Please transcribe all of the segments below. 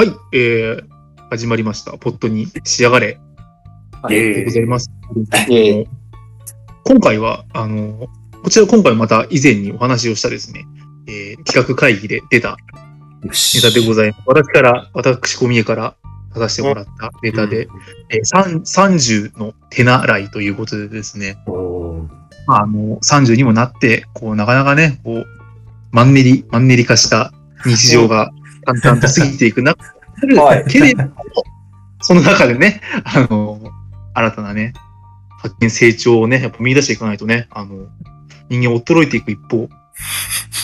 はい、えー、始まりました。ポットに仕上がれ。はいでございます。イエーイ今回は、あの、こちら今回また以前にお話をしたですね、えー企画会議で出たネタでございます。私から、私小宮から出させてもらったネタで、えー、三30の手習いということでですね、まあ、あの、30にもなって、こう、なかなかね、こう、マンネリ、マンネリ化した日常が淡々と過ぎていく中、はい。けれども、その中でね、あの、新たなね、発見、成長をね、やっぱ見出していかないとね、あの、人間衰えていく一方、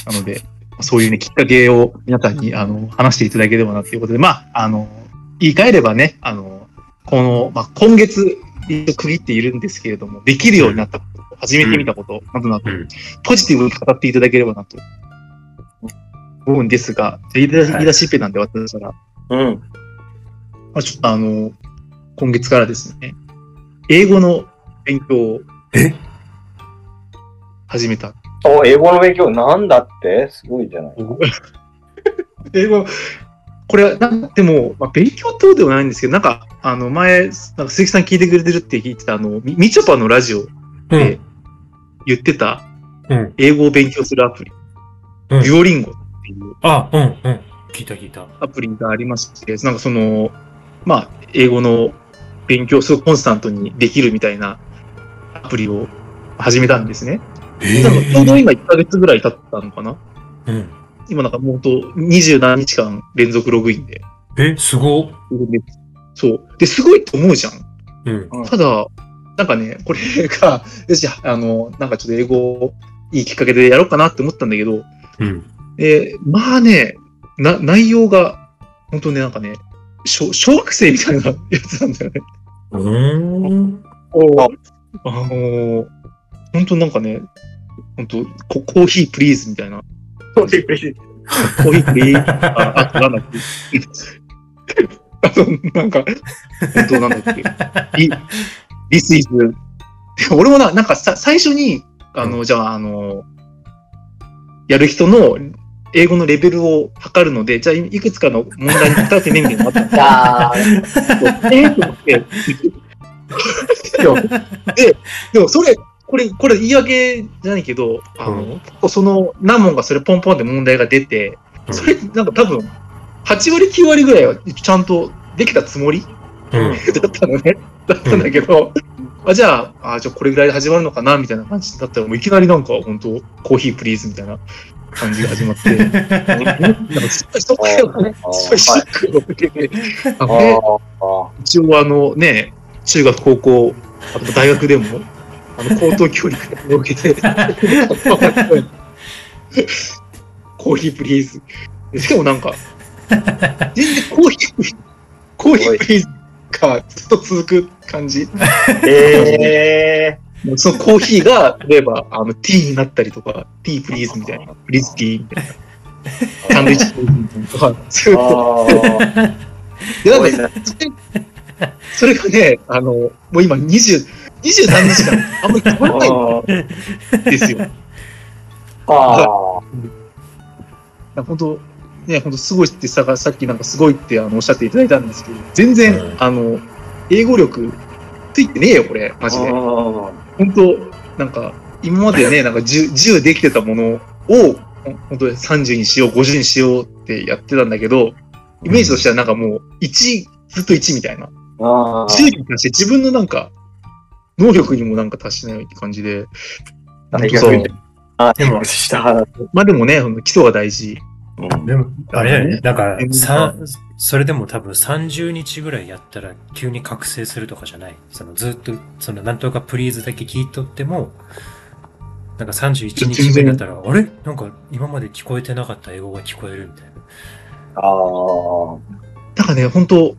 なので、そういうね、きっかけを皆さんに、あの、話していただければなということで、まあ、あの、言い換えればね、あの、この、まあ、今月、区切っているんですけれども、できるようになったこと、始めてみたこと、などなど、うんポジティブに語っていただければなと思うんですが、じゃあ言い出し言い出しっぺなんで私から、うん。まあ、ちょっとあの、今月からですね、英語の勉強をえ？始めた。お、英語の勉強なんだって？すごいじゃない。英語、これは、なんでも、まあ、勉強等ではないんですけど、なんか、あの、前、なんか鈴木さん聞いてくれてるって聞いてた、あの、みみちょぱのラジオうでん。言ってた、うん。英語を勉強するアプリ、うんデュオリンゴっていうあ、うん、うん。聞いた聞いた。アプリがありまして、なんかその、まあ、英語の勉強、すごくコンスタントにできるみたいなアプリを始めたんですね。えなんかちょうど今1ヶ月ぐらい経ったのかなうん。今なんかもうと20何日間連続ログインで。え、すごっ。そう。で、すごいと思うじゃん。うん。うんただ、なんかね、これが、よし、あの、なんかちょっと英語をいいきっかけでやろうかなって思ったんだけど、うん。で、まあね、な、内容が、本当ね、なんかね、小小学生みたいなやつなんだよね。うーん。あのー、本当なんかね、本当ココーヒープリーズみたいな。コーヒープリーズ。あ、あとなんだっけ。あと、なんか、本当なんだっけ。リ This is, 俺もな、なんかさ、最初に、あの、じゃあ、あの、やる人の英語のレベルを測るので、じゃあ、いくつかの問題に答えてね、みたいなのがあったんでえーと思って。でもで、でもそれ、これ、これ言い訳じゃないけど、あの、その何問かそれポンポンって問題が出て、それ、なんか多分、8割9割ぐらいはちゃんとできたつもり？うん。だったのね。だったんだけど、あじゃあ、あじゃあこれぐらいで始まるのかな？みたいな感じだったら、もういきなりなんか本当コーヒープリーズみたいな感じが始まって、そこからね、ショックを受けて、あ一応あのね、中学、高校、あと大学でも、あの、高等教育を受けて、コーヒープリーズ。でしかもなんか、全然コーヒー、コーヒープリーズがずっと続く感じ。えそのコーヒーが、例えば、あの、ティーになったりとか、ティープリーズみたいな、プリーズティーみたいな、サンドイッチコーヒーみたいなとか、そういうー、あで、なんか、それがね、あの、もう今20、20何日間、あんまり変わらないんー。ですよ。あ本当ね、本当すごいってさ、さっきなんかすごいってあのおっしゃっていただいたんですけど、全然、うんあの、英語力ついてねえよ、これ、マジで。ー本当なんか、今までね、なんか 10, 10できてたものを、本当に30にしよう、50にしようってやってたんだけど、イメージとしてはなんかもう、1、ずっと1みたいな。あ10に達して自分のなんか、能力にもなんか達してないって感じで。大そう学で。あ、でも。まあでもね、基礎が大事。でも、あれだよね。なんかうん、さ、それでも多分30日ぐらいやったら急に覚醒するとかじゃない？そのずっと、そのなんとかプリーズだけ聞いとっても、なんか31日目だったら、あれ？なんか今まで聞こえてなかった英語が聞こえるみたいな。ああ。なんかね、本当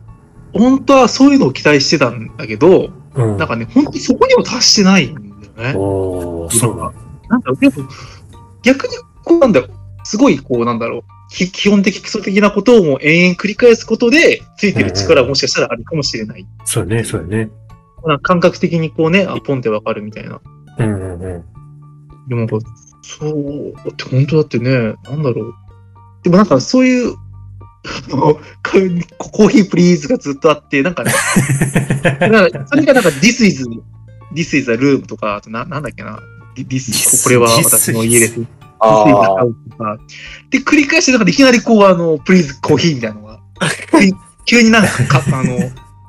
本当はそういうのを期待してたんだけど、うん。なんかね、本当にそこにも達してないんだよね。おー、そうだ。なんだろう、でも、逆に、こうなんだろう、すごい、こうなんだろう、き基本的、基礎的なことをもう延々繰り返すことで、ついてる力はもしかしたらあるかもしれない。そうね、そうね。感覚的にこうね、あ、ポンってわかるみたいな。うんうんうん。でもなんか、そう、だって本当だってね、なんだろう。でもなんかそういうあのココーヒープリーズがずっとあって、なんかね、なんかそれがなんか This is, This is a room とか、あとななんだっけな、This, これは私の家です。あ This is a あ。house とか。で、繰り返して、なんかいきなりこう、あの、プリーズコーヒーみたいなのが、急になんかか、あの、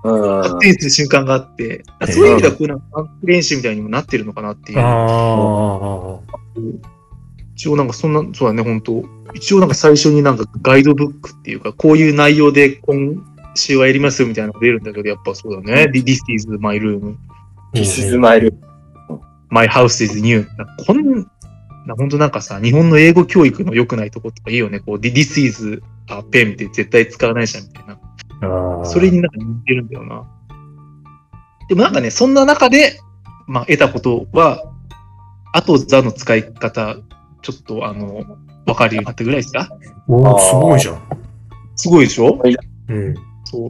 うん。発展する瞬間があって、そういう意味ではこうなんか練習みたいにもなってるのかなっていう。あ一応なんかそんな、そうだね、本当一応なんか最初になんかガイドブックっていうか、こういう内容で今週はやりますよみたいなのが出るんだけど、やっぱそうだね。This is my room, ピスズマイル。my house is new. こんな、本当なんかさ、日本の英語教育の良くないところとかいいよね。こう、This is a pen って絶対使わないじゃんみたいな。それになんか似てるんだよな。でもなんかね、そんな中で、まあ、得たことは、あとザの使い方、ちょっとあの、わかるようになったぐらいですか？おーすごいじゃん。すごいでしょ？うん。そう。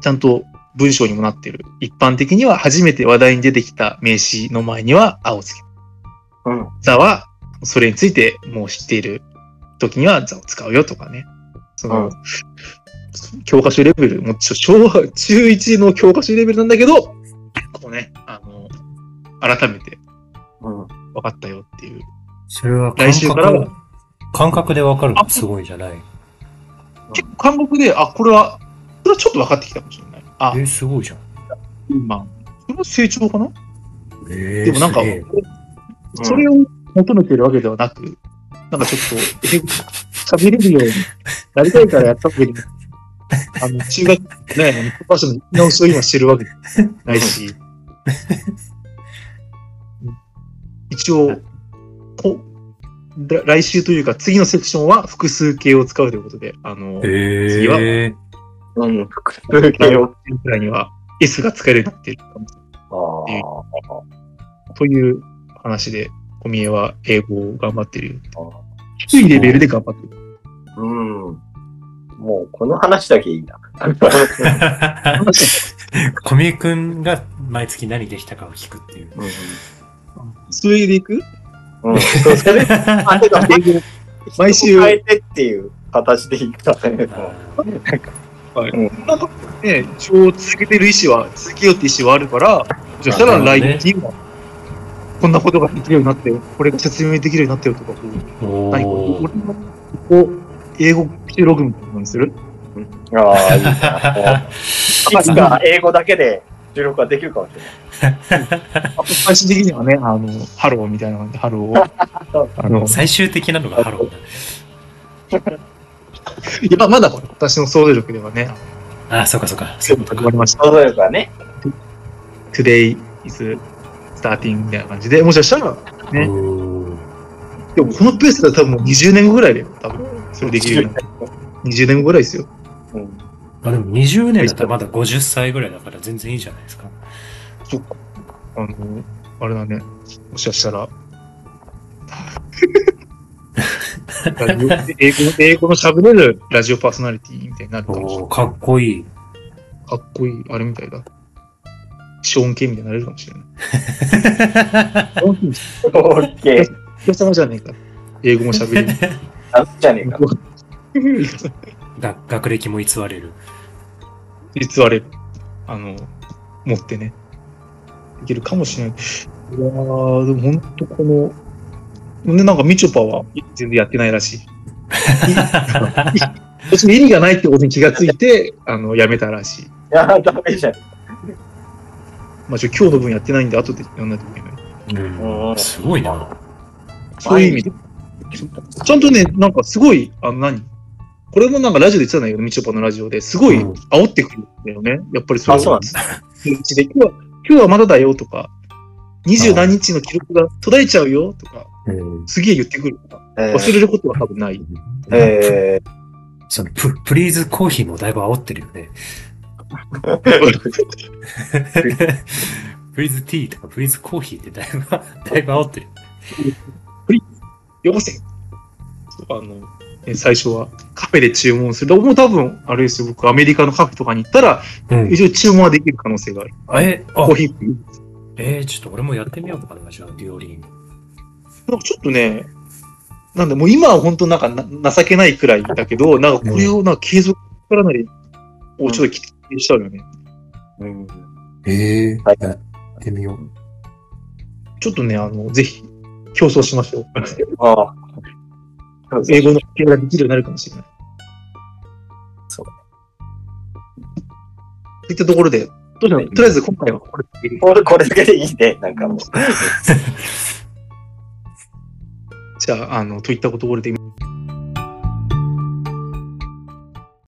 ちゃんと文章にもなってる。一般的には初めて話題に出てきた名詞の前には青つけ。うん。ザは、それについてもう知っている時にはザを使うよとかね。その、うん教科書レベル、もうちょ小中1の教科書レベルなんだけど、こうね、あの、改めてうん。分かったよっていう。それは来週からは感覚でわかるの？すごいじゃない。結構韓国で、あ、これは、これはちょっと分かってきたかもしれない。あえ、ー、すごいじゃん。今、それは成長かな？えー、でもなんかすげえ、それを求めてるわけではなく、なんかちょっと、喋れるようになりたいからやったわけでも、あの、中学ね、教科書の見直しを今してるわけじゃないし、一応、こら来週というか次のセクションは複数形を使うということで、あの、え次はー、うん。複数形。を。くらいには S が使えるようになっているかもしれない。あという話で、小宮は英語を頑張ってるよ。あ。低いレベルで頑張ってる。うん。もう、この話だけいいな。小宮くんが毎月何できたかを聞くっていう。それでいくうん。それ、あてか英語毎週変えてっていう形でいいかね。なんかね、一応続けてる意思は、続けようって意思はあるから、じゃあ、さらに来月には、こんなことができるようになってよ、これが説明できるようになってよとか、何こうー俺の英語収録みたいなのにする？ああ、いいな。いつか英語だけで収録ができるかもしれない。最終的にはね、あの、ハローみたいな感じで、ハローを、あの、最終的なのがハローだ。いや、まだ私の想像力ではね、あ、そうかそうか。そういうことか始まりました。想像力がね。Today is starting みたいな感じで、もしかしたら、ねでもこのペースだったら多分もう20年後ぐらいだよ、多分。それできるようになる。20年後ぐらいですよ。うん。あでも20年だったらまだ50歳ぐらいだから全然いいじゃないですか。そっか。あの、あれだね。もしかしたら。英語英語の喋れるラジオパーソナリティみたいになるかもしれない。かっこいい。かっこいい、あれみたいだ。ショーン・ケイみたいになれるかもしれない。ショーン・ケイオッケー。人様じゃねえか。英語も喋れる。なんじゃねえか。が学歴も偽れる。偽れる。あの、持ってね。いけるかもしれない。いやー、でも本当この、で、なんかみちょぱは全然やってないらしい。別に意味がないってことに気がついて、あの、やめたらしい。いや、ダメじゃん。まあ、ちょ今日の分やってないんで、後でやんないといけない。うんうんすごいな。そういう意味で。ちゃんとね、なんかすごい、あの何？これもなんかラジオで言ってたんだけど、みちょぱのラジオですごいうん煽ってくるんだよね。やっぱりそれあそうなん でうちで今日は、今日はまだだよとか、二十何日の記録が途絶えちゃうよとか、うんすげえ言ってくるから、え忘れることは多分ない。ー、えそのププリーズコーヒーもだいぶ煽ってるよね。プリーズティーとかプリーズコーヒーってだいぶ、だいぶ煽ってる。よこせあの、ね最初はカフェで注文する。もう多分、あれですよ、僕アメリカのカフェとかに行ったら、うん。一応注文はできる可能性がある。え、あコー、ヒーえー、ちょっと俺もやってみようかな、じゃあ、デュオリング。なんかちょっとね、なんで、もう今は本当なんかな情けないくらいだけど、なんかこれをなんか継続からなり、をちょっと期待しちゃうよね。うん。ええはいやってみよう。ちょっとね、あの、ぜひ、競争しましょう。ああ。英語の経ができるようになるかもしれない。そう。といったところで、どうしようとりあえず今回はこれでこれ、これだけでいいね。なんかもう。じゃあ、あの、といったところで今